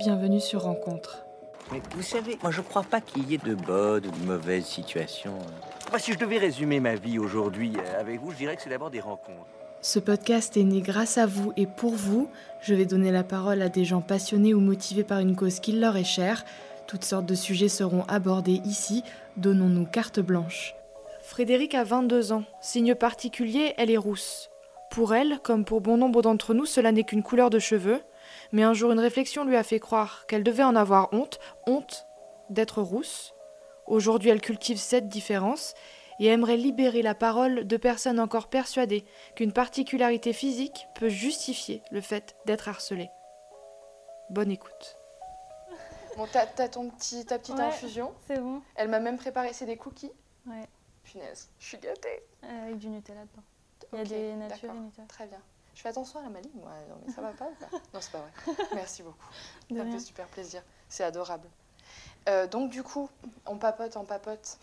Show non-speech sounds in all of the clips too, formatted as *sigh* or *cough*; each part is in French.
bienvenue sur Rencontre. Mais vous savez, moi je crois pas qu'il y ait de bonnes ou de mauvaises situations. Moi, si je devais résumer ma vie aujourd'hui euh, avec vous, je dirais que c'est d'abord des rencontres. Ce podcast est né grâce à vous et pour vous. Je vais donner la parole à des gens passionnés ou motivés par une cause qui leur est chère. Toutes sortes de sujets seront abordés ici. Donnons-nous carte blanche. Frédéric a 22 ans. Signe particulier, elle est rousse. Pour elle, comme pour bon nombre d'entre nous, cela n'est qu'une couleur de cheveux. Mais un jour, une réflexion lui a fait croire qu'elle devait en avoir honte, honte d'être rousse. Aujourd'hui, elle cultive cette différence et aimerait libérer la parole de personnes encore persuadées qu'une particularité physique peut justifier le fait d'être harcelée. Bonne écoute. Bon, t'as, ton petit, ta petite Ouais. infusion. C'est bon. Elle m'a même préparé, c'est des cookies. Ouais. Punaise, je suis gâtée. Euh, avec du Nutella dedans. Il y a Ok, des natures d'accord. et Nutella. Très bien. Je fais attention à la maligne, moi. Non, mais ça va pas ou pas? *laughs* Non, c'est pas vrai. *laughs* Merci beaucoup. De ça me fait super plaisir. C'est adorable. Euh, donc, du coup, on papote, on papote.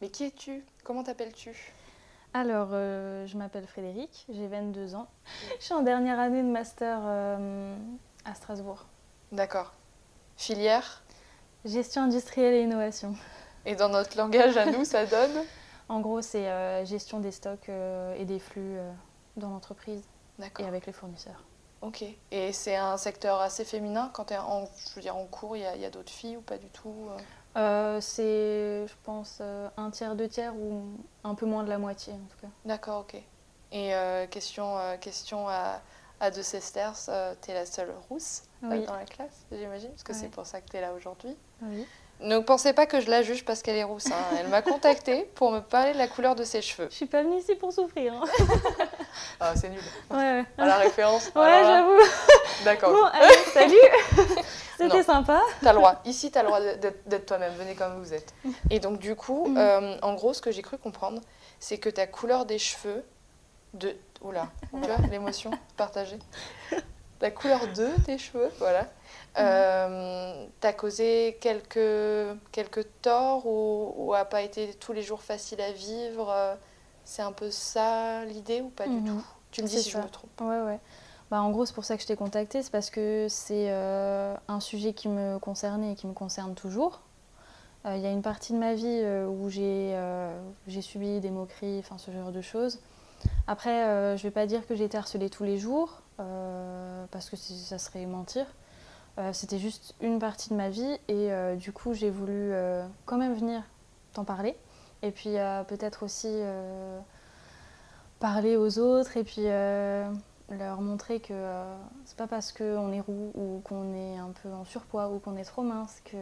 Mais qui es-tu? Comment t'appelles-tu? Alors, euh, je m'appelle Frédéric, j'ai 22 ans. Je suis en dernière année de master euh, à Strasbourg. D'accord. Filière? Gestion industrielle et innovation. Et dans notre langage à nous, ça *laughs* donne? En gros, c'est gestion des stocks et des flux dans l'entreprise et avec les fournisseurs. Ok. Et c'est un secteur assez féminin? Quand tu es en, je veux dire, en cours, il y a, d'autres filles ou pas du tout euh? Euh, c'est, je pense, euh, un tiers, deux tiers ou un peu moins de la moitié en tout cas. D'accord, ok. Et euh, question, euh, question à, à deux sisters, euh, t'es la seule rousse Oui. dans la classe, j'imagine, parce que c'est pour ça que t'es là aujourd'hui. Oui. Ne pensez pas que je la juge parce qu'elle est rousse. hein. Elle m'a contactée pour me parler de la couleur de ses cheveux. Je suis pas venue ici pour souffrir. hein. *laughs* Ah, c'est nul. ouais, la référence. Ouais, là, j'avoue. D'accord. Bon, allez, salut *laughs* C'était sympa. T'as le droit. Ici, t'as le droit d'être toi-même. Venez comme vous êtes. Et donc, du coup, Mm. euh, en gros, ce que j'ai cru comprendre, c'est que ta couleur des cheveux de. Oula, *laughs* tu vois, l'émotion partagée. La couleur de tes cheveux, voilà. Euh, T'as causé quelques, quelques torts ou, ou a pas été tous les jours facile à vivre euh, C'est un peu ça l'idée ou pas du Mhm. tout? Tu me dis si je me trompe. Ouais, ouais. Bah, en gros, c'est pour ça que je t'ai contacté. C'est parce que c'est euh, un sujet qui me concernait et qui me concerne toujours. Euh, Il y a une partie de ma vie euh, où j'ai subi des moqueries, enfin ce genre de choses. Après, je vais pas dire que j'ai été harcelée tous les jours, parce que ça serait mentir. C'était juste une partie de ma vie et du coup, j'ai voulu quand même venir t'en parler. Et puis euh, peut-être aussi euh, parler aux autres et puis euh, leur montrer que c'est pas parce qu'on est roux ou qu'on est un peu en surpoids ou qu'on est trop mince que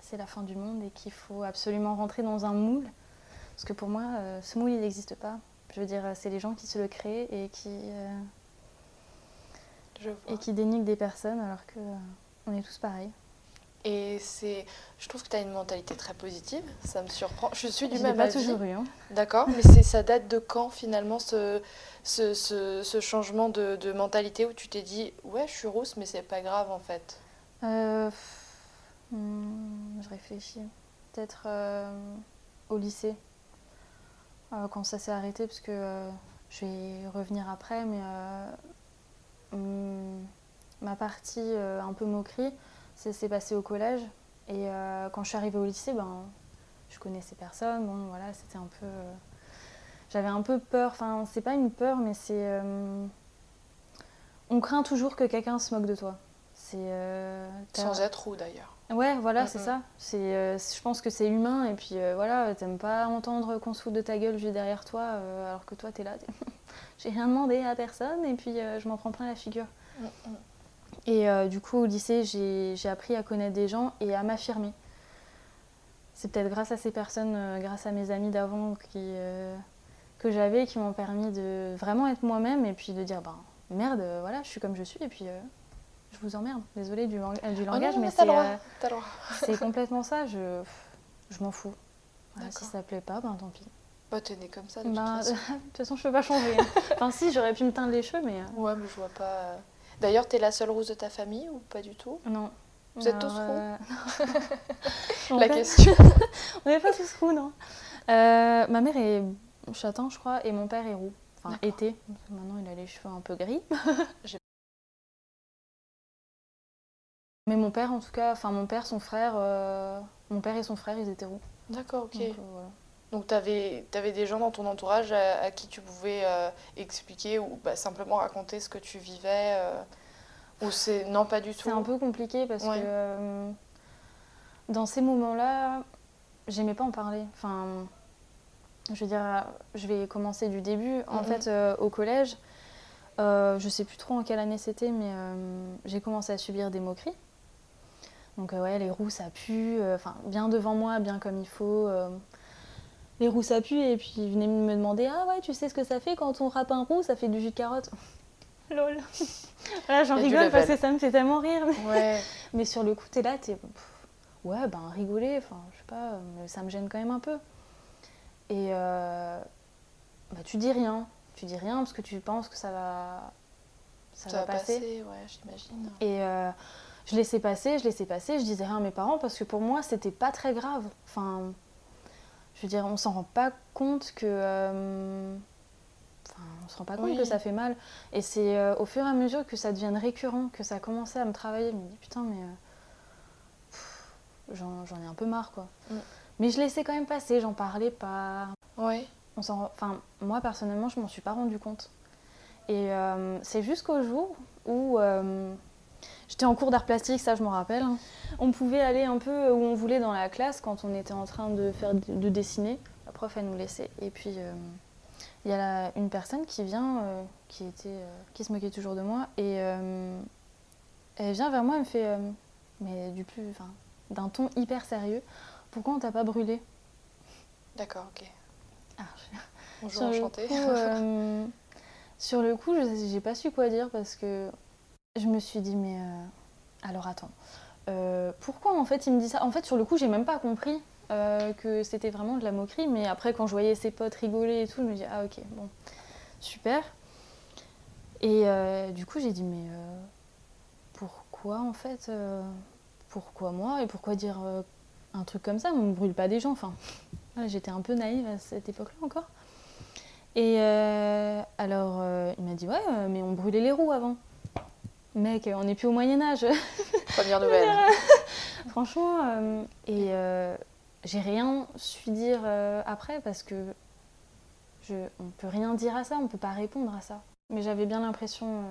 c'est la fin du monde et qu'il faut absolument rentrer dans un moule. Parce que pour moi, ce moule, il n'existe pas. Je veux dire, c'est les gens qui se le créent et qui, euh, et qui dénigrent des personnes alors que euh, on est tous pareils. Et c'est, je trouve que tu as une mentalité très positive, ça me surprend. Je suis du Je même pas avis. toujours eu. hein. D'accord, mais c'est, ça date de quand finalement ce, ce, ce, ce changement de, de mentalité où tu t'es dit ouais je suis rousse mais c'est pas grave en fait? Euh, hmm, je réfléchis. Peut-être euh, au lycée, euh, quand ça s'est arrêté, parce que euh, je vais revenir après, mais hmm, ma partie un peu moquerie, ça s'est passé au collège. Et euh, quand je suis arrivée au lycée, ben, je connaissais personne. Bon, voilà, c'était un peu. euh, J'avais un peu peur. Enfin, c'est pas une peur, mais c'est. euh, on craint toujours que quelqu'un se moque de toi. C'est. Sans être roux d'ailleurs. Ouais, voilà, c'est ça. C'est, je pense que c'est humain et puis voilà, t'aimes pas entendre qu'on se fout de ta gueule juste derrière toi alors que toi t'es là. *laughs* J'ai rien demandé à personne et puis je m'en prends plein la figure. Et euh, du coup, au lycée, j'ai j'ai appris à connaître des gens et à m'affirmer. C'est peut-être grâce à ces personnes, euh, grâce à mes amis d'avant qui, euh, que j'avais, qui m'ont permis de vraiment être moi-même et puis de dire ben merde, voilà, je suis comme je suis et puis je vous emmerde. Désolée du, lang- du Oh non, langage, mais *laughs* c'est complètement ça. Je, je m'en fous. Voilà, si ça plaît pas, ben tant pis. Bah t'es né comme ça de toute Ben, façon. *laughs* de toute façon, je peux pas changer. *laughs* enfin, si, j'aurais pu me teindre les cheveux, mais Ouais mais je vois pas. D'ailleurs t'es la seule rousse de ta famille ou pas du tout? Non. Vous êtes tous roux? Euh, *laughs* non, La question. *laughs* On n'est pas tous roux, non. Euh, ma mère est châtain, je crois, et mon père est roux. Enfin, était. Maintenant, il a les cheveux un peu gris. *laughs* Mais mon père, en tout cas, enfin mon père, son frère, euh, mon père et son frère, ils étaient roux. D'accord, ok. Donc, voilà. Donc, tu avais, des gens dans ton entourage à, à qui tu pouvais euh, expliquer ou bah, simplement raconter ce que tu vivais euh, Ou c'est. Non, pas du tout. C'est un peu compliqué parce Ouais. que euh, dans ces moments-là, j'aimais pas en parler. Enfin, je veux dire, je vais commencer du début. En fait, au collège, je sais plus trop en quelle année c'était, mais j'ai commencé à subir des moqueries. Donc, ouais, les roues ça pue, enfin, bien devant moi, bien comme il faut. Les roues ça pue, et puis ils venaient me demander Ah ouais, tu sais ce que ça fait quand on râpe un roux Ça fait du jus de carotte. *laughs* Lol. Voilà, j'en rigole parce que ça me fait tellement rire. mais- Ouais. *laughs* mais sur le coup, t'es là, t'es. Ouais, ben rigoler, enfin, je sais pas, mais ça me gêne quand même un peu. Et euh, bah, tu dis rien. Tu dis rien parce que tu penses que ça va. Ça, Ça va passer. ouais, j'imagine. Et euh, je laissais passer, je laissais passer, je disais rien à mes parents parce que pour moi, c'était pas très grave. Enfin, je veux dire, on s'en rend pas compte que. euh, Enfin, on se rend pas compte Oui. que ça fait mal. Et c'est euh, au fur et à mesure que ça devienne récurrent, que ça a commencé à me travailler. Je me dis, putain, mais. euh, J'en ai un peu marre, quoi. Mm. Mais je laissais quand même passer, j'en parlais pas. Ouais. On s'en Enfin, moi personnellement, je m'en suis pas rendu compte. Et c'est jusqu'au jour où j'étais en cours d'art plastique, ça je me rappelle. hein. On pouvait aller un peu où on voulait dans la classe quand on était en train de faire de dessiner. La prof elle nous laissait. Et puis euh, il y a là une personne qui vient, euh, qui était, euh, qui se moquait toujours de moi, et euh, elle vient vers moi, elle me fait, euh, mais du plus, enfin, d'un ton hyper sérieux. Pourquoi on t'a pas brûlé? D'accord, ok. Ah, Bonjour, sur le enchantée. *laughs* euh, sur le coup, je j'ai pas su quoi dire parce que je me suis dit mais euh, alors attends, euh, pourquoi en fait il me dit ça? En fait sur le coup j'ai même pas compris euh, que c'était vraiment de la moquerie, mais après quand je voyais ses potes rigoler et tout, je me dis ah ok bon super. Et du coup j'ai dit mais pourquoi en fait pourquoi moi? Et pourquoi dire un truc comme ça? On ne brûle pas des gens, enfin j'étais un peu naïve à cette époque-là encore. Et alors, il m'a dit, ouais, mais on brûlait les roues avant. Mec, on n'est plus au Moyen-Âge, *laughs* Première nouvelle. *laughs* franchement. euh, et euh, j'ai rien su dire euh, après parce que je, on peut rien dire à ça, on peut pas répondre à ça. Mais j'avais bien l'impression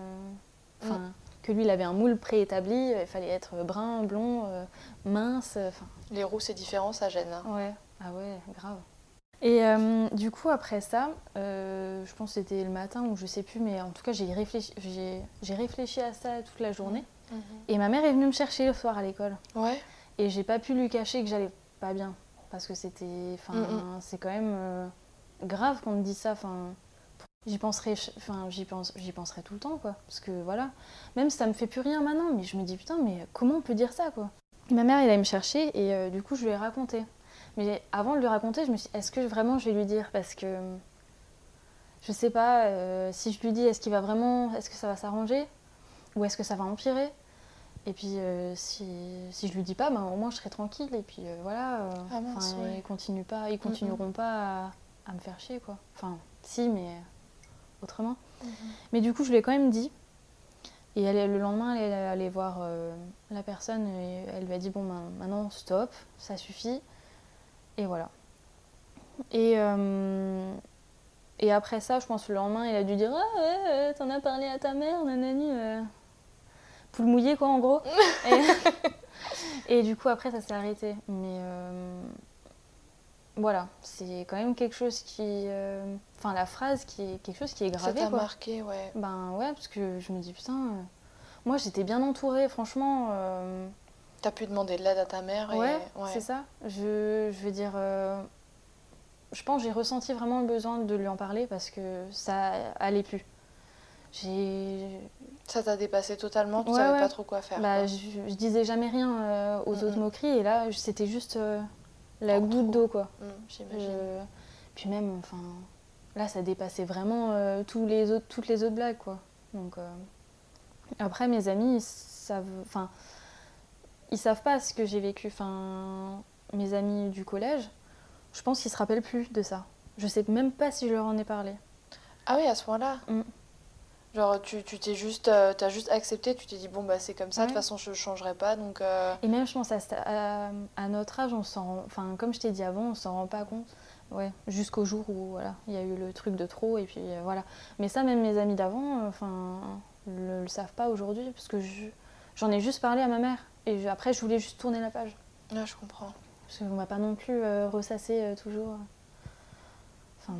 enfin, que lui, il avait un moule préétabli, il fallait être brun, blond, mince, Les roues, c'est différent, ça gêne. hein. Ouais, ah ouais, grave. Et euh, du coup, après ça, euh, je pense que c'était le matin ou je sais plus, mais en tout cas, j'ai réfléchi, j'ai, j'ai réfléchi à ça toute la journée. Et ma mère est venue me chercher le soir à l'école. Ouais. Et j'ai pas pu lui cacher que j'allais pas bien. Parce que c'était. Enfin, Mhm. c'est quand même euh, grave qu'on me dise ça. Enfin, j'y penserai, enfin, j'y, pense, j'y penserai tout le temps, quoi. Parce que voilà. Même si ça me fait plus rien maintenant, mais je me dis putain, mais comment on peut dire ça, quoi? Ma mère, elle allait me chercher et du coup, je lui ai raconté. Mais avant de lui raconter, je me suis dit, est-ce que vraiment je vais lui dire? Parce que je sais pas, euh, si je lui dis, est-ce qu'il va vraiment, est-ce que ça va s'arranger? Ou est-ce que ça va empirer? Et puis euh, si, si je lui dis pas, ben, au moins je serai tranquille. Et puis euh, voilà, Ah mince, enfin, ouais. ils, continuent pas, ils continueront pas à, à me faire chier, quoi. Enfin, si, mais autrement. Mais du coup, je lui ai quand même dit. Et elle, le lendemain, elle est allée voir la personne et elle lui a dit Bon, ben, maintenant, stop, ça suffit. Et voilà. Et, euh, et après ça, je pense le lendemain, il a dû dire Ah ouais, euh, t'en as parlé à ta mère, nanani. euh. Poule mouillée, quoi, en gros. *laughs* et, et du coup, après, ça s'est arrêté. Mais euh, voilà, c'est quand même quelque chose qui. euh, Enfin, la phrase qui est quelque chose qui est Ça gravé, t'a quoi. marqué, ouais. Ben ouais, parce que je me dis putain, moi j'étais bien entourée, franchement. T'as pu demander de l'aide à ta mère et... ouais, c'est ça. Je, je veux dire, euh, je pense que j'ai ressenti vraiment le besoin de lui en parler parce que ça allait plus. J'ai, Ça t'a dépassé totalement, tu Ouais, savais ouais. pas trop quoi faire. bah, quoi. je, je disais jamais rien euh, aux autres moqueries et là c'était juste euh, la En goutte d'eau quoi. Mm, J'imagine. Puis même, enfin, là, ça dépassait vraiment tous les autres, toutes les autres blagues, quoi. Donc, après, mes amis, savent, enfin, ils savent pas ce que j'ai vécu. Enfin, mes amis du collège, je pense qu'ils se rappellent plus de ça. Je sais même pas si je leur en ai parlé. Ah oui, à ce point-là Mm. Genre, tu tu t'es juste, euh, t'as juste accepté, tu t'es dit, bon, bah c'est comme ça, de toute façon, je ne changerai pas, donc... euh, Et même, je pense, à, sta- à, à notre âge, on s'en Enfin, comme je t'ai dit avant, on s'en rend pas compte. Ouais, jusqu'au jour où, voilà, il y a eu le truc de trop, et puis euh, voilà. Mais ça, même mes amis d'avant, euh, enfin, le, le savent pas aujourd'hui, parce que je- j'en ai juste parlé à ma mère. Et je- après, je voulais juste tourner la page. Ouais, je comprends. Parce qu'on va pas non plus euh, ressasser euh, toujours. Enfin,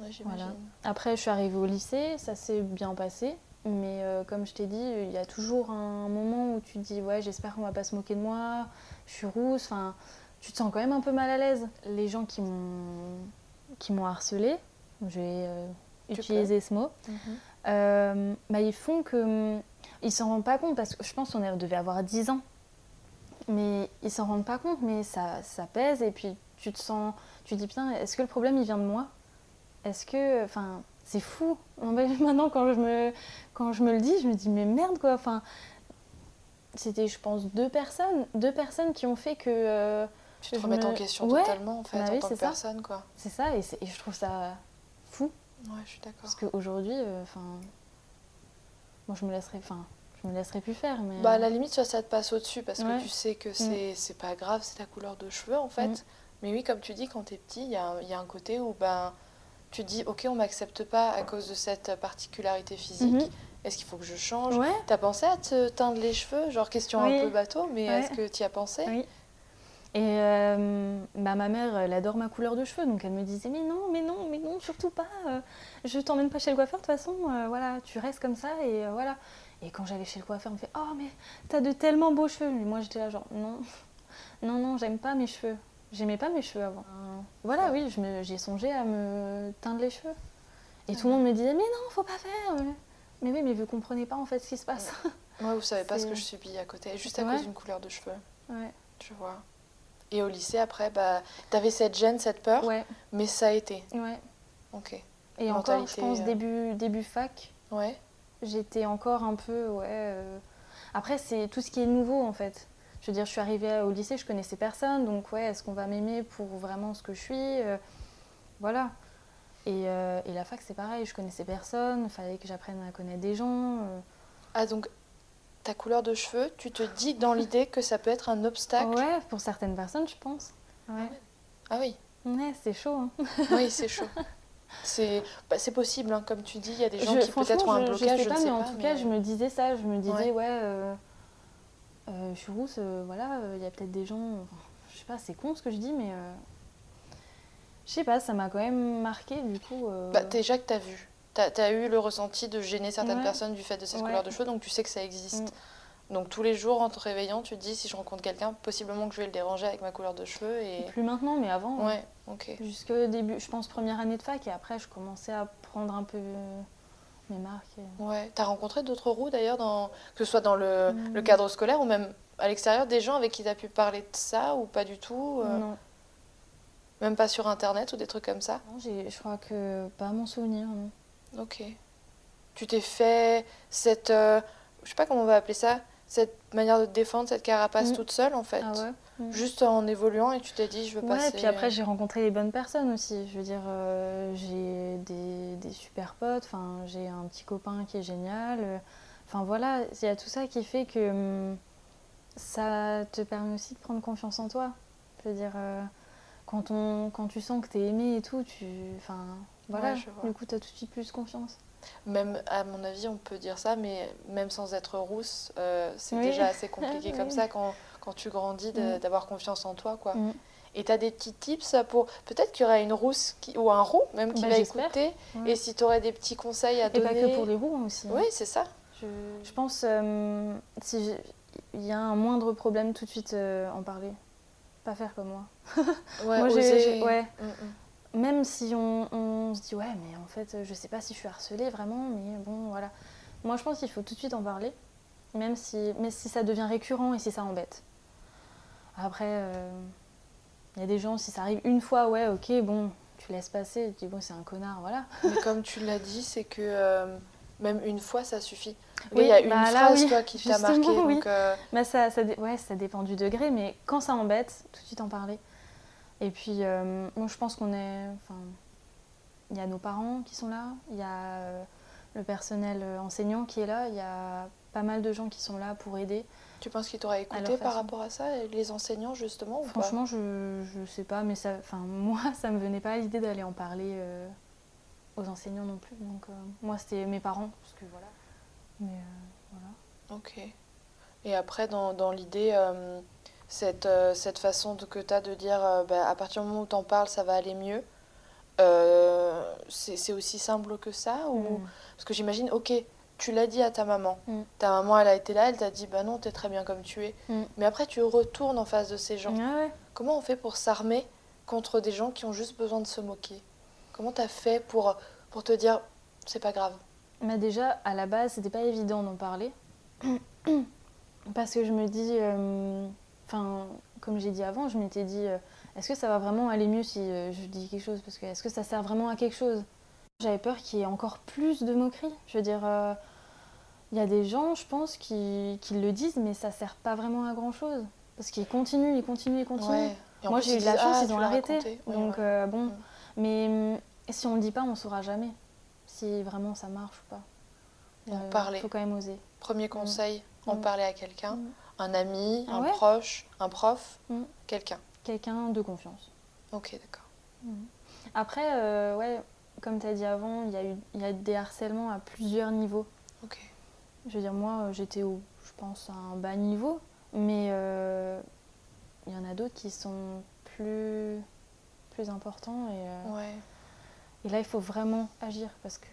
Ouais. Voilà. Après, je suis arrivée au lycée, ça s'est bien passé. Mais euh, comme je t'ai dit, il y a toujours un moment où tu te dis Ouais, j'espère qu'on va pas se moquer de moi, je suis rousse. Enfin, tu te sens quand même un peu mal à l'aise. Les gens qui m'ont qui m'ont harcelée, je vais euh, utiliser ce mot, Mhm. bah, ils font que. Ils s'en rendent pas compte parce que je pense qu'on devait avoir 10 ans. Mais ils s'en rendent pas compte, mais ça, ça pèse et puis tu te sens. Tu te dis putain, est-ce que le problème il vient de moi? Est-ce que. Enfin, c'est fou. *laughs* Maintenant, quand je, me, quand je me le dis, je me dis mais merde quoi. Enfin, c'était, je pense, deux personnes, deux personnes qui ont fait que. euh, Tu te remets en question Ouais, totalement, en fait, bah en tant que ça. personne, quoi. c'est ça et je trouve ça fou. Ouais, je suis d'accord. Parce qu'aujourd'hui, euh, enfin. Moi, je me laisserais. Enfin, je me laisserais plus faire, mais. Bah, à la limite, soit ça te passe au-dessus parce que tu sais que c'est c'est pas grave, c'est ta couleur de cheveux en fait. Mm. Mais oui, comme tu dis, quand t'es petit, il y a, il y a un côté où ben, tu dis Ok, on m'accepte pas à cause de cette particularité physique. Mhm. Est-ce qu'il faut que je change? Ouais. T'as pensé à te teindre les cheveux? Genre, question Oui. un peu bateau, mais Ouais. est-ce que tu y as pensé? Oui. Et euh, bah, ma mère, elle adore ma couleur de cheveux, donc elle me disait mais non, mais non, mais non, surtout pas. euh, je t'emmène pas chez le coiffeur de toute façon. euh, voilà, tu restes comme ça et euh, voilà. Et quand j'allais chez le coiffeur, on me fait oh mais t'as de tellement beaux cheveux. Mais moi j'étais là genre non, *laughs* non non, j'aime pas mes cheveux. J'aimais pas mes cheveux avant. Euh, voilà, oui, j'ai songé à me teindre les cheveux. Et tout le monde me disait mais non, faut pas faire. Mais oui, mais vous comprenez pas en fait ce qui se passe. Moi, vous savez pas ce que je subis à côté, juste à Ouais. cause d'une couleur de cheveux. Ouais. Tu vois. Et au lycée, après, bah, t'avais cette gêne, cette peur, Ouais, mais ça a été. ouais. Ok. Et encore, je Mentalité, pense euh. début début fac. Ouais. J'étais encore un peu, ouais. euh, Après, c'est tout ce qui est nouveau en fait. Je veux dire, je suis arrivée au lycée, je connaissais personne, donc ouais, est-ce qu'on va m'aimer pour vraiment ce que je suis euh, Voilà. Et, et la fac, c'est pareil, je connaissais personne, il fallait que j'apprenne à connaître des gens. Ah, donc, ta couleur de cheveux, tu te dis dans l'idée que ça peut être un obstacle Ouais, pour certaines personnes, je pense. Ouais, Ah oui, ouais c'est chaud. hein. *laughs* oui, c'est chaud. C'est bah, possible, hein, comme tu dis, il y a des gens Je- qui peut-être ont un blocage, je sais pas, sais mais pas. en tout cas, je me disais ça, je me disais, Ouais. ouais, euh, euh, je suis rousse, euh, voilà, il y a peut-être des gens, je sais pas, c'est con ce que je dis, mais je sais pas, ça m'a quand même marqué, du coup. Bah, déjà que tu as vu. Tu as, eu le ressenti de gêner certaines Ouais. personnes du fait de cette Ouais. couleur de cheveux, donc tu sais que ça existe. Mm. Donc tous les jours, en te réveillant, tu te dis, si je rencontre quelqu'un, possiblement que je vais le déranger avec ma couleur de cheveux. Et... Plus maintenant, mais avant. Ouais, ok. Jusque début, je pense, première année de fac, et après, je commençais à prendre un peu euh, mes marques. et- Ouais. T'as rencontré d'autres roux d'ailleurs, dans... que ce soit dans le, Mm. le cadre scolaire ou même à l'extérieur, des gens avec qui t'as pu parler de ça ou pas du tout euh, Non, Même pas sur internet ou des trucs comme ça? Non, je crois que pas à mon souvenir, non. Ok. Tu t'es fait cette. euh, je sais pas comment on va appeler ça, cette manière de te défendre, cette carapace Mm. toute seule en fait. Ah ouais? Mm. Juste en évoluant et tu t'es dit, je veux Ouais, passer. et puis après, j'ai rencontré les bonnes personnes aussi. Je veux dire, euh, j'ai des, des super potes, enfin, j'ai un petit copain qui est génial. euh, Enfin voilà, il y a tout ça qui fait que hum, ça te permet aussi de prendre confiance en toi. Je veux dire, euh, quand, on, quand tu sens que tu es aimé et tout, tu. Enfin, voilà, Ouais, du coup, tu as tout de suite plus confiance. Même, à mon avis, on peut dire ça, mais même sans être rousse, euh, c'est Oui. déjà assez compliqué *laughs* Oui. comme ça quand, quand tu grandis Mm. d'avoir confiance en toi. quoi. Mm. Et tu as des petits tips pour. Peut-être qu'il y aura une rousse qui- ou un roux même qui Bah, va écouter. Ouais. Et si tu aurais des petits conseils à Et donner. pas que pour les roues hein, aussi. hein. Oui, c'est ça. Je, je pense, euh, si il y a un moindre problème, tout de suite euh, en parler. Pas faire comme moi. *laughs* Ouais, Moi, j'ai- ouais. Mm, mm. Même si on, on se dit, ouais, mais en fait, je sais pas si je suis harcelée vraiment, mais bon, voilà. Moi, je pense qu'il faut tout de suite en parler, même si, mais si ça devient récurrent et si ça embête. Après, euh, il y a des gens, si ça arrive une fois, ouais, ok, bon, tu laisses passer, tu dis, bon, c'est un connard, voilà. Mais comme tu l'as dit, c'est que euh, même une fois, ça suffit. Là, Oui, il y a une bah là, phrase oui, toi, qui t'a marqué. oui. Donc, euh, Mais ça, ça, ouais, ça dépend du degré, mais quand ça embête, tout de suite en parler. Et puis, euh, moi, je pense qu'on est. Enfin, il y a nos parents qui sont là, il y a euh, le personnel euh, enseignant qui est là. Il y a pas mal de gens qui sont là pour aider. Tu penses qu'ils t'auraient écouté par rapport à ça, les enseignants justement ou Franchement, je, je sais pas, mais ça, enfin, *laughs* moi, ça me venait pas à l'idée d'aller en parler euh, aux enseignants non plus. Donc, euh, moi, c'était mes parents, parce que voilà. Mais euh, voilà. Ok. Et après, dans, dans l'idée, euh, cette, euh, cette façon de- que tu as de dire euh, bah, à partir du moment où tu en parles, ça va aller mieux, euh, c'est aussi simple que ça ou... Mm. Parce que j'imagine, ok, tu l'as dit à ta maman. Mm. Ta maman, elle a été là, elle t'a dit, bah non, t'es très bien comme tu es. Mm. Mais après, tu retournes en face de ces gens. Ah ouais. Comment on fait pour s'armer contre des gens qui ont juste besoin de se moquer? Comment t'as fait pour, pour te dire, c'est pas grave? Bah déjà, à la base, c'était pas évident d'en parler. *clears throat* Parce que je me dis, euh, enfin, comme j'ai dit avant, je m'étais dit, euh, est-ce que ça va vraiment aller mieux si euh, je dis quelque chose? Parce que est-ce que ça sert vraiment à quelque chose? J'avais peur qu'il y ait encore plus de moqueries. Je veux dire, euh, il y a des gens, je pense, qui, qui le disent, mais ça sert pas vraiment à grand chose. Parce qu'ils continuent, ils continuent, ils continuent. En Moi, j'ai eu de la chance, Ah, ils ont arrêté. Oui, Donc, ouais. bon. Mm. Mais hum, si on le dit pas, on saura jamais si vraiment ça marche ou pas. En parler. Faut quand même oser. Premier conseil, en Mm. parler à quelqu'un. Mm. Un ami, Ah un ouais proche, un prof, Mm. quelqu'un. Quelqu'un de confiance. Ok, d'accord. Après, euh, ouais, comme tu as dit avant, il y, a eu- y a des harcèlements à plusieurs niveaux. Ok. Je veux dire, moi, euh, j'étais au, je pense, à un bas niveau, mais euh, il y en a d'autres qui sont plus, plus importants. Et, euh, Ouais. et là, il faut vraiment agir parce que.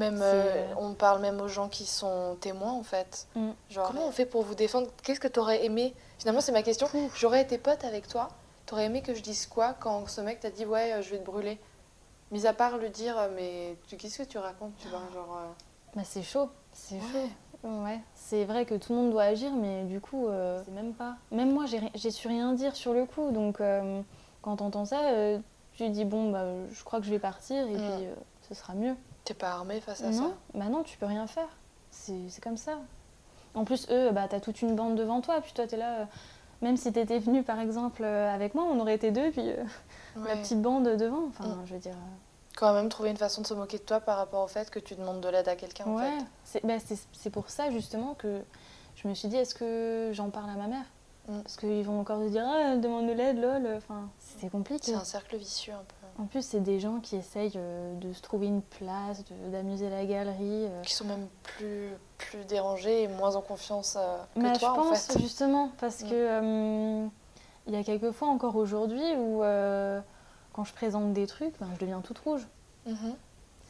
Même, euh, euh, on parle même aux gens qui sont témoins en fait. Mm. Genre, comment on fait pour vous défendre? Qu'est-ce que t'aurais aimé? Finalement, c'est ma question. J'aurais été pote avec toi. T'aurais aimé que je dise quoi quand ce mec t'a dit ouais, euh, je vais te brûler? Mis à part le dire, mais tu qu'est-ce que tu racontes Tu vois, genre. euh, Bah, c'est chaud, c'est Ouais. chaud. Ouais, c'est vrai que tout le monde doit agir, mais du coup, euh, c'est même pas. Même moi, j'ai su rien dire sur le coup, donc euh, quand t'entends ça, euh, tu dis bon, bah, je crois que je vais partir et Mm. puis euh, ce sera mieux. T'es pas armé face à Non, bah non, tu peux rien faire. C'est c'est comme ça. En plus, eux, bah, t'as toute une bande devant toi, puis toi, t'es là. euh, même si t'étais venu, par exemple, euh, avec moi, on aurait été deux, puis euh, ça la petite bande devant. Enfin, Mm. je veux dire. Quand même trouver une façon de se moquer de toi par rapport au fait que tu demandes de l'aide à quelqu'un en Ouais, fait. c'est bah, c'est- pour ça justement que je me suis dit est-ce que j'en parle à ma mère? Mm. Parce qu'ils vont encore se dire ah, demande de l'aide, lol. Enfin, c'est compliqué. C'est un cercle vicieux un peu. En plus, c'est des gens qui essayent euh, de se trouver une place, d'amuser la galerie. euh. Qui sont même plus, plus dérangés et moins en confiance euh, que Mais toi je en pense fait. justement parce Mm. que euh, il y a quelques fois encore aujourd'hui où euh, quand je présente des trucs, ben, je deviens toute rouge. Mhm.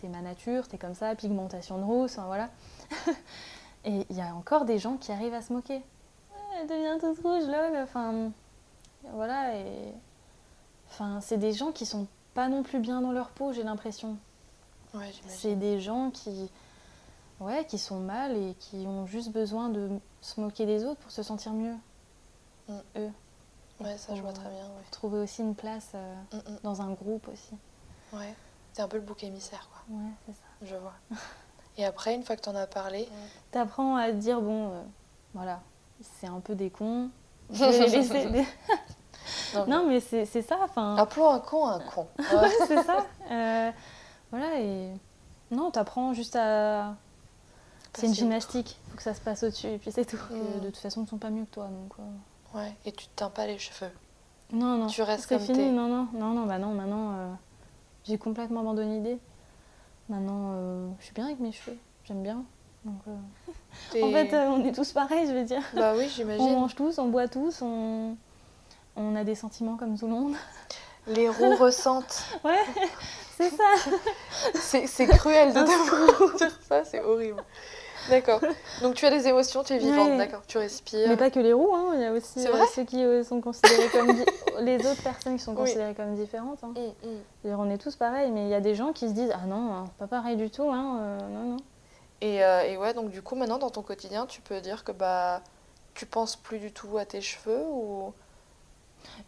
c'est ma nature, c'est comme ça, pigmentation de rousse, enfin, voilà. *laughs* Et il y a encore des gens qui arrivent à se moquer. Ouais, elle devient toute rouge, lol. Enfin, voilà. Et enfin, c'est des gens qui sont pas non plus bien dans leur peau, j'ai l'impression. Ouais. C'est des gens qui, ouais, qui sont mal et qui ont juste besoin de se moquer des autres pour se sentir mieux. Mm. Eux. Ouais, ça je vois très bien. trouver aussi une place euh, Ouais. Mm, dans un groupe aussi. mm. Ouais. C'est un peu le bouc émissaire quoi. Ouais, c'est ça. Je vois. Et après, une fois que t'en as parlé, T'apprends à te dire, bon, euh, voilà, c'est un peu des cons. *laughs* Je vais les laisser. Non, non, mais c'est c'est ça, enfin, appelons un con un con. *laughs* Ouais. c'est ça. *laughs* Euh, voilà, et non, t'apprends juste à. C'est une gymnastique, faut que ça se passe au-dessus, et puis c'est tout. Mm. de toute façon, ils sont pas mieux que toi, donc. euh, Ouais. Et tu te teins pas les cheveux. Non, non, Tu restes comme fini, non, non, non, non, bah non, maintenant, euh, j'ai complètement abandonné l'idée. Maintenant, je suis bien avec mes cheveux, j'aime bien. Donc, euh, En fait, euh, on est tous pareils, je veux dire. Bah oui, On j'imagine. mange tous, on boit tous, on, on a des sentiments comme tout le monde. Les roues ressentent. *laughs* Ouais, c'est ça. C'est cruel de devoir dire ça, c'est horrible. D'accord. Donc tu as des émotions, tu es vivante, Ouais. d'accord. Tu respires. Mais pas que les roues, hein. il y a aussi euh, ceux qui euh, sont considérés comme... *laughs* les autres personnes qui sont Oui. considérées comme différentes. hein. Mm, mm. On est tous pareils, mais il y a des gens qui se disent « Ah non, hein, pas pareil du tout, hein, euh, non, non. Et, et ouais, donc du coup, maintenant dans ton quotidien, tu peux dire que bah tu penses plus du tout à tes cheveux ou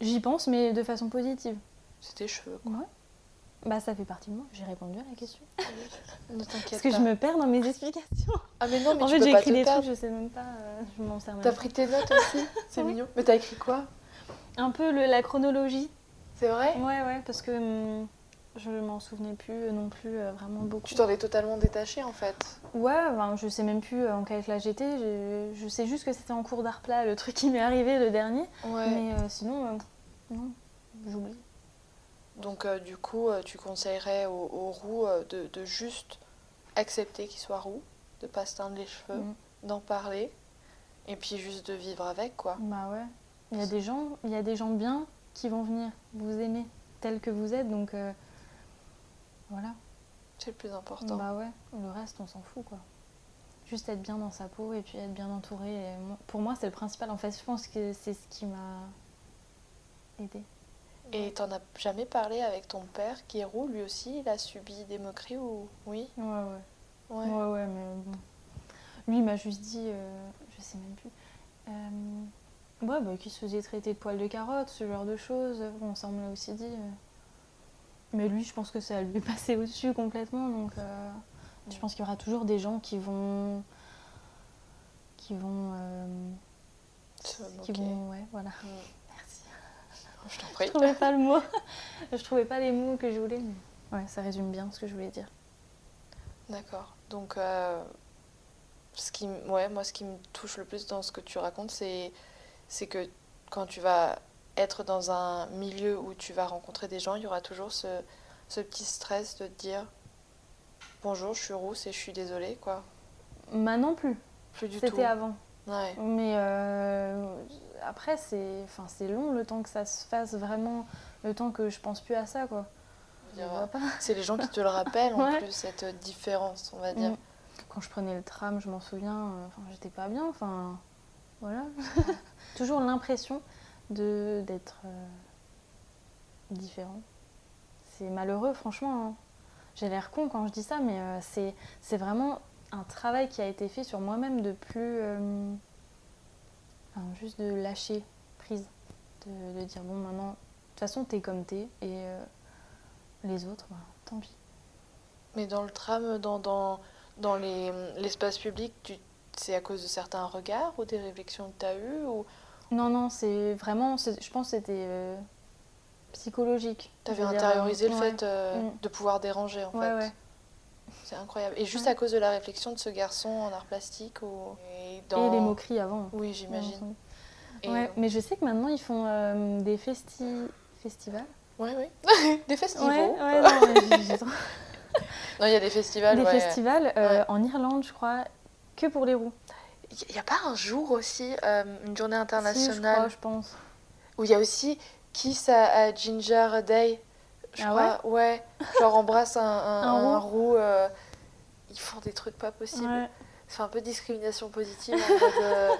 J'y pense, mais de façon positive. c'est tes cheveux quoi. Ouais. Bah ça fait partie de moi, j'ai répondu à la question. *laughs* Ne t'inquiète Parce que pas. je me perds dans mes explications. Ah mais non, mais en tu fait, j'ai écrit des perdre. trucs, je sais même pas, euh, je m'en sers même T'as pris tes notes aussi *laughs* C'est mignon. Mais t'as écrit quoi? Un peu le- la chronologie. C'est vrai? Ouais, ouais, parce que hum, Je m'en souvenais plus euh, non plus euh, vraiment beaucoup. Tu t'en es totalement détachée en fait. Ouais, enfin, je sais même plus euh, en quelle classe j'étais. Je, je sais juste que c'était en cours d'art plat, le truc qui m'est arrivé, le dernier. Ouais. Mais euh, sinon, non, j'oublie. Donc du coup, tu conseillerais aux, aux roux de, de juste accepter qu'ils soient roux, de pas se teindre les cheveux, Mm. d'en parler, et puis juste de vivre avec quoi. Bah ouais. Il y a des gens, il y a des gens bien qui vont venir vous aimer tel que vous êtes, donc euh, voilà. C'est le plus important. Bah ouais, le reste on s'en fout quoi. Juste être bien dans sa peau et puis être bien entouré. et moi- pour moi c'est le principal. En fait, je pense que c'est ce qui m'a aidé. Et t'en as jamais parlé avec ton père qui est roux, lui aussi, il a subi des moqueries ou oui? Ouais ouais. Ouais. Ouais ouais, mais bon. Lui il m'a juste dit, euh, je sais même plus. Euh, ouais bah qu'il se faisait traiter de poil de carotte, ce genre de choses. Bon ça on me l'a aussi dit. euh. Mais lui je pense que ça lui est passé au-dessus complètement donc. euh, Je pense qu'il y aura toujours des gens qui vont. qui vont. euh, Se qui vont. Ouais, voilà. Mm. Merci. Je t'en Je prie. trouvais pas le mot. *laughs* je trouvais pas les mots que je voulais. Mais... Ouais, ça résume bien ce que je voulais dire. D'accord. Donc, euh, ce qui, ouais, moi, ce qui me touche le plus dans ce que tu racontes, c'est, c'est que quand tu vas être dans un milieu où tu vas rencontrer des gens, il y aura toujours ce, ce petit stress de te dire bonjour, je suis rousse et je suis désolée, quoi. Maintenant plus. Plus du tout. C'était avant. Ouais. Mais euh, après, c'est enfin, c'est long le temps que ça se fasse vraiment. Le temps que je pense plus à ça, quoi. Dire. C'est les gens qui te le rappellent en *laughs* Ouais. plus, cette différence, on va dire. Mm. Quand je prenais le tram, je m'en souviens, euh, j'étais pas bien. Enfin, voilà. *laughs* Toujours l'impression d'être euh, différent. C'est malheureux, franchement. hein. J'ai l'air con quand je dis ça, mais euh, c'est c'est vraiment un travail qui a été fait sur moi-même de plus. euh, juste de lâcher prise. De, dire, bon, maintenant, de toute façon, t'es comme t'es, et les autres, bah, tant pis. Mais dans le tram, dans, dans, dans les- l'espace public, c'est à cause de certains regards ou des réflexions que tu as eues ou Non, non, c'est vraiment, je pense que c'était euh, psychologique. tu avais Je veux dire, intériorisé le ouais. fait euh, Mm. de pouvoir déranger en Ouais, fait. ouais. C'est incroyable. Et juste Ouais. à cause de la réflexion de ce garçon en art plastique ou... Et, les moqueries avant. Oui, j'imagine. Ouais, mais je sais que maintenant ils font euh, des festi... festivals. Ouais, oui. *laughs* des festivals. Ouais, ouais, *laughs* non, il y a des festivals. des ouais. festivals euh, Ouais. en Irlande, je crois, que pour les roues. Il n'y a pas un jour aussi, euh, une journée Si, je internationale, crois, je pense. où il y a aussi Kiss à, à Ginger Day Je Ah crois, ouais, Genre embrasse un, un, Un un roux. euh, ils font des trucs pas possibles. Ouais. C'est un peu discrimination positive. En mode, euh,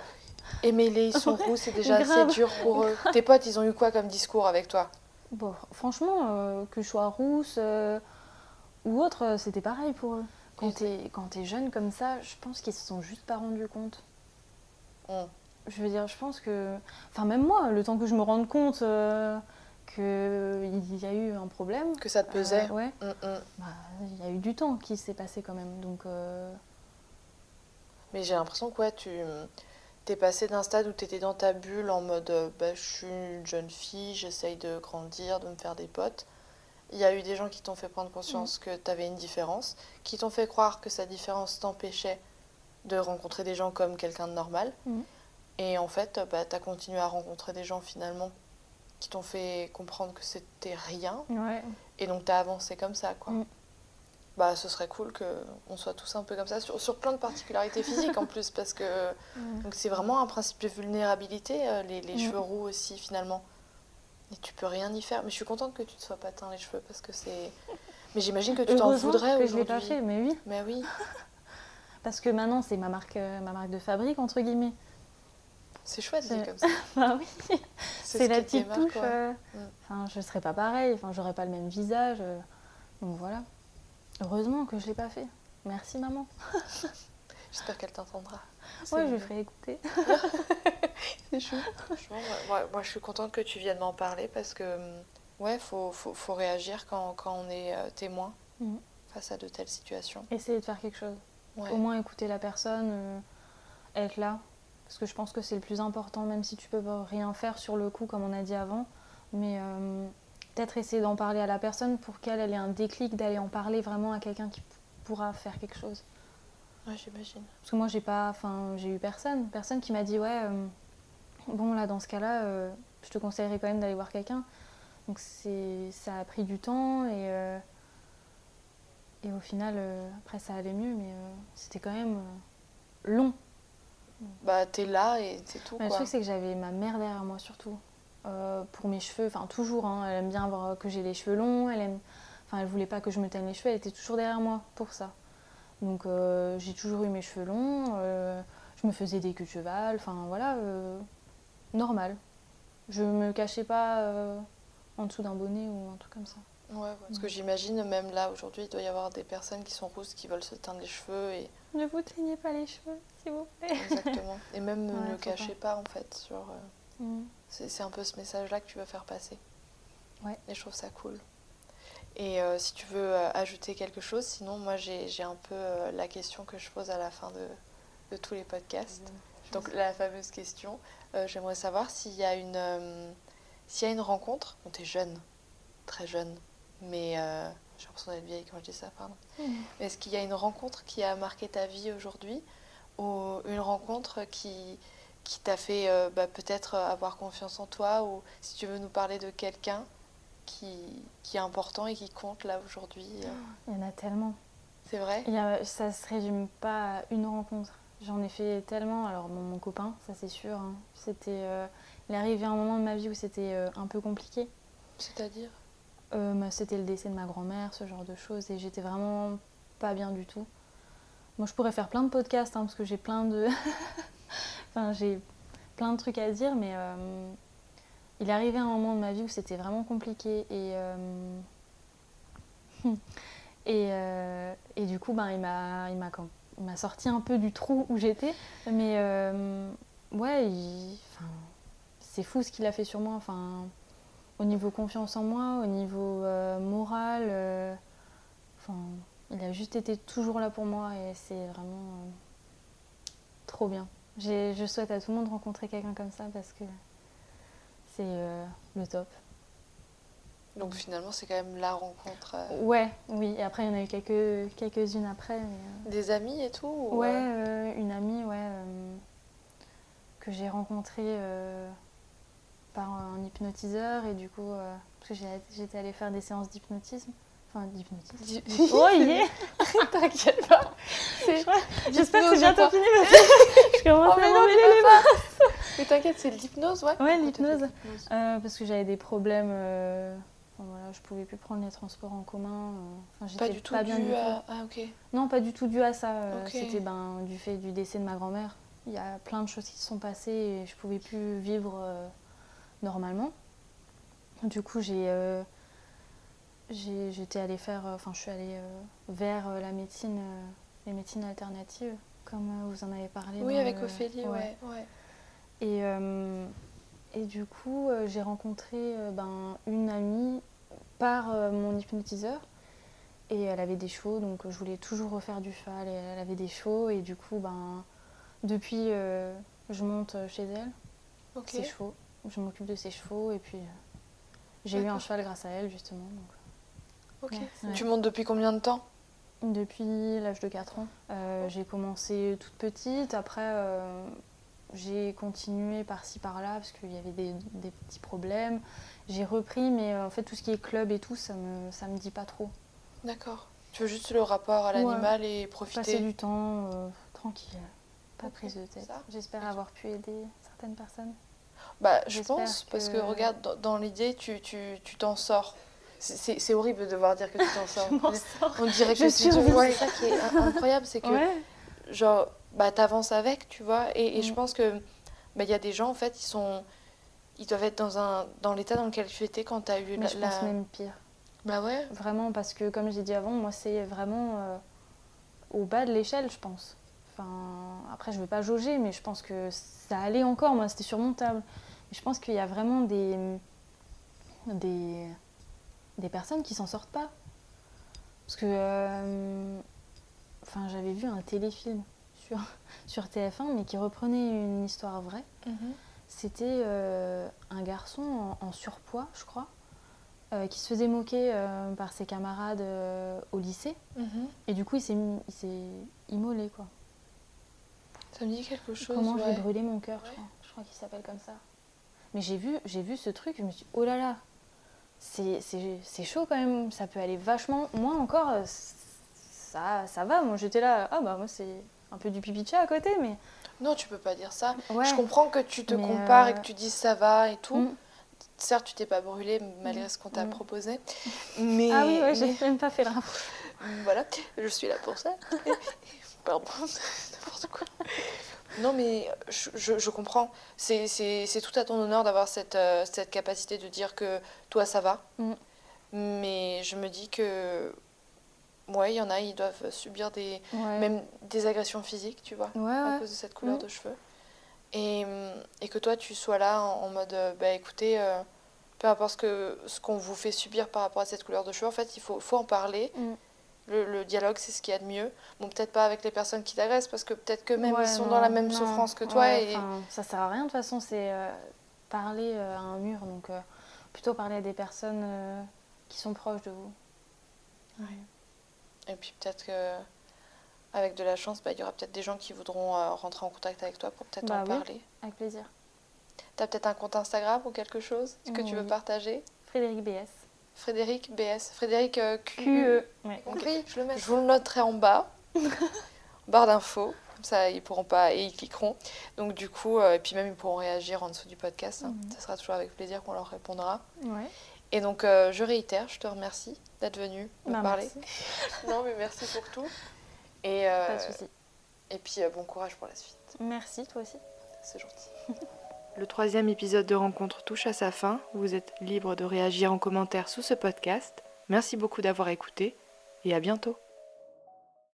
Aimez-les, ils sont roux, c'est déjà assez dur pour eux. Tes potes, ils ont eu quoi comme discours avec toi? Bon, franchement, que je sois rousse ou autre, c'était pareil pour eux. Quand t'es quand t'es jeune comme ça, je pense qu'ils se sont juste pas rendus compte. Mm. Je veux dire, je pense que... Enfin, même moi, le temps que je me rende compte euh, qu'il y a eu un problème... Que ça te pesait euh, ouais, Mm, mm. bah, il y a eu du temps qui s'est passé quand même. Donc, euh, Mais j'ai l'impression que ouais, tu t'es passé d'un stade où tu étais dans ta bulle en mode euh, bah, je suis une jeune fille, j'essaye de grandir, de me faire des potes. Il y a eu des gens qui t'ont fait prendre conscience que tu avais une différence, qui t'ont fait croire que sa différence t'empêchait de rencontrer des gens comme quelqu'un de normal. Mhm. Et en fait, bah, tu as continué à rencontrer des gens finalement qui t'ont fait comprendre que c'était rien. ouais. Et donc tu as avancé comme ça, quoi. Mm. Bah, ce serait cool qu'on soit tous un peu comme ça, sur, sur plein de particularités physiques en plus, parce que *laughs* c'est vraiment un principe de vulnérabilité, euh, les, les Mm. cheveux roux aussi finalement. Et tu peux rien y faire. Mais je suis contente que tu te sois pas teint les cheveux, parce que c'est... Mais j'imagine que tu t'en voudrais que je l'ai pas fait, mais oui. Mais oui, *laughs* Parce que maintenant, c'est ma marque, euh, ma marque de fabrique, entre guillemets. c'est chouette C'est- comme *laughs* ça. Bah oui. C'est C'est ce la petite touche. euh, Mm. Enfin, je serais pas pareil. Enfin, j'aurais pas le même visage. euh, donc voilà. Heureusement que je l'ai pas fait. Merci maman. *laughs* J'espère qu'elle t'entendra. Ouais, je lui ferai écouter. *laughs* C'est chou. Franchement, moi, moi, moi, je suis contente que tu viennes m'en parler parce que, hum, ouais, faut, faut, faut réagir quand, quand on est euh, témoin Mhm. face à de telles situations. Essayer de faire quelque chose. Ouais. Au moins écouter la personne, euh, être là. Parce que je pense que c'est le plus important, même si tu peux rien faire sur le coup, comme on a dit avant. Mais euh, peut-être essayer d'en parler à la personne pour qu'elle ait un déclic d'aller en parler vraiment à quelqu'un qui pourra faire quelque chose. Ouais, j'imagine. Parce que moi, j'ai pas, enfin, j'ai eu personne, personne qui m'a dit ouais, euh, bon là, dans ce cas-là, euh, je te conseillerais quand même d'aller voir quelqu'un. Donc c'est, ça a pris du temps et euh, et au final, après ça allait mieux, mais c'était quand même long. Bah, t'es là et c'est tout, Mais le truc, c'est que j'avais ma mère derrière moi surtout. Pour mes cheveux, enfin toujours, hein, elle aime bien voir que j'ai les cheveux longs, elle aime... Enfin, elle voulait pas que je me teigne les cheveux, elle était toujours derrière moi pour ça. Donc euh, j'ai toujours eu mes cheveux longs, euh, je me faisais des queues de cheval, enfin voilà, euh, normal. Je me cachais pas euh, en dessous d'un bonnet ou un truc comme ça. Ouais, ouais, parce que j'imagine, même là, aujourd'hui, il doit y avoir des personnes qui sont rousses, qui veulent se teindre les cheveux, et Ne vous teignez pas les cheveux, s'il vous plaît. exactement. *laughs* Et même Ouais, ne faut cachez pas. en fait, sur... euh, Mm. C'est c'est un peu ce message-là que tu veux faire passer. Ouais. Et je trouve ça cool. Et euh, si tu veux euh, ajouter quelque chose, sinon moi j'ai un peu euh, la question que je pose à la fin de, de tous les podcasts. Donc la fameuse question, j'aimerais savoir s'il y a une s'il y a une rencontre. Bon, t'es jeune, très jeune, mais euh, j'ai l'impression d'être vieille quand je dis ça, pardon. Mm. Mais Est-ce qu'il y a une rencontre qui a marqué ta vie aujourd'hui ou une rencontre qui, qui t'a fait euh, bah, peut-être avoir confiance en toi ou si tu veux nous parler de quelqu'un qui, qui est important et qui compte là aujourd'hui Il y en a tellement. C'est vrai? Il y a- ça se résume pas à une rencontre. J'en ai fait tellement. Alors mon, mon copain, ça c'est sûr. hein. C'était, euh, il est arrivé un moment de ma vie où c'était euh, un peu compliqué. C'est-à-dire? Euh, bah, c'était le décès de ma grand-mère, ce genre de choses, et j'étais vraiment pas bien du tout. Moi, je pourrais faire plein de podcasts hein, parce que j'ai plein de, *laughs* enfin j'ai plein de trucs à dire, mais il est arrivé un moment de ma vie où c'était vraiment compliqué et euh, *laughs* euh, et du coup, ben, il m'a il m'a sorti un peu du trou où j'étais, mais euh, ouais, c'est fou ce qu'il a fait sur moi, enfin au niveau confiance en moi, au niveau moral. Enfin, il a juste été toujours là pour moi et c'est vraiment trop bien. Je souhaite à tout le monde de rencontrer quelqu'un comme ça parce que c'est euh, le top. Donc finalement c'est quand même la rencontre. euh, Ouais, oui. Et après, il y en a eu quelques, quelques-unes après. mais, Des amis et tout euh, ou, Ouais, euh, euh, une amie, ouais, euh, que j'ai rencontrée euh, par un hypnotiseur et du coup, euh, parce que j'étais allée faire des séances d'hypnotisme. Enfin, d'hypnotisme. *laughs* Oh, il est *laughs* T'inquiète pas. J'espère que c'est bientôt fini parce que *laughs* je commence Oh, mais à non, mais les pas Mais t'inquiète, c'est de l'hypnose, ouais Ouais, l'hypnose. Euh, parce que j'avais des problèmes. euh, enfin, voilà, je pouvais plus prendre les transports en commun. euh, enfin, Pas du tout pas dû à... Ah ok. Non, pas du tout dû à ça. euh, Ok. C'était ben, du fait du décès de ma grand-mère. Il y a plein de choses qui se sont passées et je pouvais plus vivre euh, normalement. Du coup, j'ai- j'étais allée faire, euh, enfin, je suis allée euh, vers euh, la médecine, les médecines alternatives, comme vous en avez parlé. Oui, avec le- Ophélie, ouais. ouais. Et, euh, et du coup, j'ai rencontré ben, une amie par mon hypnotiseur. Et elle avait des chevaux, donc je voulais toujours refaire du cheval. Et elle avait des chevaux, et du coup, ben, depuis, euh, je monte chez elle, ses chevaux. Je m'occupe de ses chevaux, et puis euh, j'ai eu un cheval grâce à elle, justement. donc. Ok. Ouais, ouais. Tu montes depuis combien de temps Depuis l'âge de 4 ans. Euh, j'ai commencé toute petite, après euh, j'ai continué par-ci par-là parce qu'il y avait des, des petits problèmes. J'ai repris, mais euh, en fait tout ce qui est club et tout, ça me, ça me dit pas trop. D'accord. Tu veux juste le rapport à Ouais. l'animal et Passer profiter du temps euh, tranquille, pas prise de tête. J'espère avoir pu aider certaines personnes. Bah, je pense, parce que regarde, dans, dans l'idée, tu tu tu t'en sors. C'est- horrible de devoir dire que tu t'en *laughs* sors. On dirait que Je tu ouais, c'est ça qui est in- incroyable, c'est que Ouais. genre bah t'avances avec, tu vois. Et, et je Mm. pense que bah il y a des gens en fait, ils sont ils doivent être dans un dans l'état dans lequel tu étais quand t'as eu Mais la, je la- pense même pire. Bah ouais. Vraiment, parce que comme j'ai dit avant, moi c'est vraiment euh, au bas de l'échelle, je pense. Enfin, après, je veux pas jauger, mais je pense que ça allait encore, moi c'était surmontable. Et je pense qu'il y a vraiment des, des, des personnes qui s'en sortent pas. Parce que euh, enfin, j'avais vu un téléfilm sur, *laughs* sur TF1, mais qui reprenait une histoire vraie. C'était euh, un garçon en, en surpoids, je crois, euh, qui se faisait moquer par ses camarades au lycée. Mhm. Et du coup, il s'est immolé, quoi. Ça me dit quelque chose. Comment ouais. vais brûler mon cœur, je crois. Je crois qu'il s'appelle comme ça. Mais j'ai vu, j'ai vu ce truc, je me suis dit, oh là là, c'est chaud quand même, ça peut aller vachement. Moi encore, euh, ça, ça va, moi j'étais là, ah bah moi c'est un peu du pipi à côté, mais. Non, tu peux pas dire ça. Ouais. Je comprends que tu te Mais, compares et euh, que tu dises ça va et tout. Mm. Certes, tu t'es pas brûlé malgré ce qu'on t'a Mm. proposé. Mais, Ah oui, ouais, j'ai mais- même pas fait la *laughs* Voilà, je suis là pour ça. *laughs* Pardon, *laughs* n'importe quoi. Non, mais je, je- je comprends. C'est- C'est c'est tout à ton honneur d'avoir cette, euh, cette capacité de dire que toi, ça va. Mm. Mais je me dis que, ouais, il y en a, ils doivent subir des, Ouais. même des agressions physiques, tu vois, Ouais, à ouais. cause de cette couleur Mm. de cheveux. Et, et que toi, tu sois là en, en mode, euh, bah écoutez, euh, peu importe ce que- ce qu'on vous fait subir par rapport à cette couleur de cheveux, en fait, il faut, faut en parler. Mm. Le, le dialogue, c'est ce qu'il y a de mieux. Bon, peut-être pas avec les personnes qui t'agressent, parce que peut-être que même Ouais, ils sont non, dans la même non. souffrance que toi. Ouais, et... ça sert à rien de toute façon, c'est euh, parler euh, à un mur, donc euh, plutôt parler à des personnes qui sont proches de vous. et puis peut-être que avec de la chance, bah, il y aura peut-être des gens qui voudront euh, rentrer en contact avec toi pour peut-être Bah en oui. parler. Avec plaisir. T'as peut-être un compte Instagram ou quelque chose que tu veux partager? Frédéric BS. Frédéric BS. Frédéric euh, Q. QE. Ouais. Je le mets. Je vous le noterai en bas, en *laughs* barre d'infos. Comme ça, ils pourront pas et ils cliqueront. Donc du coup, euh, et puis même ils pourront réagir en dessous du podcast. hein. Mhm. Ça sera toujours avec plaisir qu'on leur répondra. Ouais. Et donc euh, je réitère, je te remercie d'être venu me Bah, parler. merci. *laughs* Non, mais merci pour tout. Et, Pas de souci. et puis bon courage pour la suite. Merci, toi aussi. C'est gentil. *laughs* Le troisième épisode de Rencontre touche à sa fin. Vous êtes libre de réagir en commentaire sous ce podcast. Merci beaucoup d'avoir écouté et à bientôt.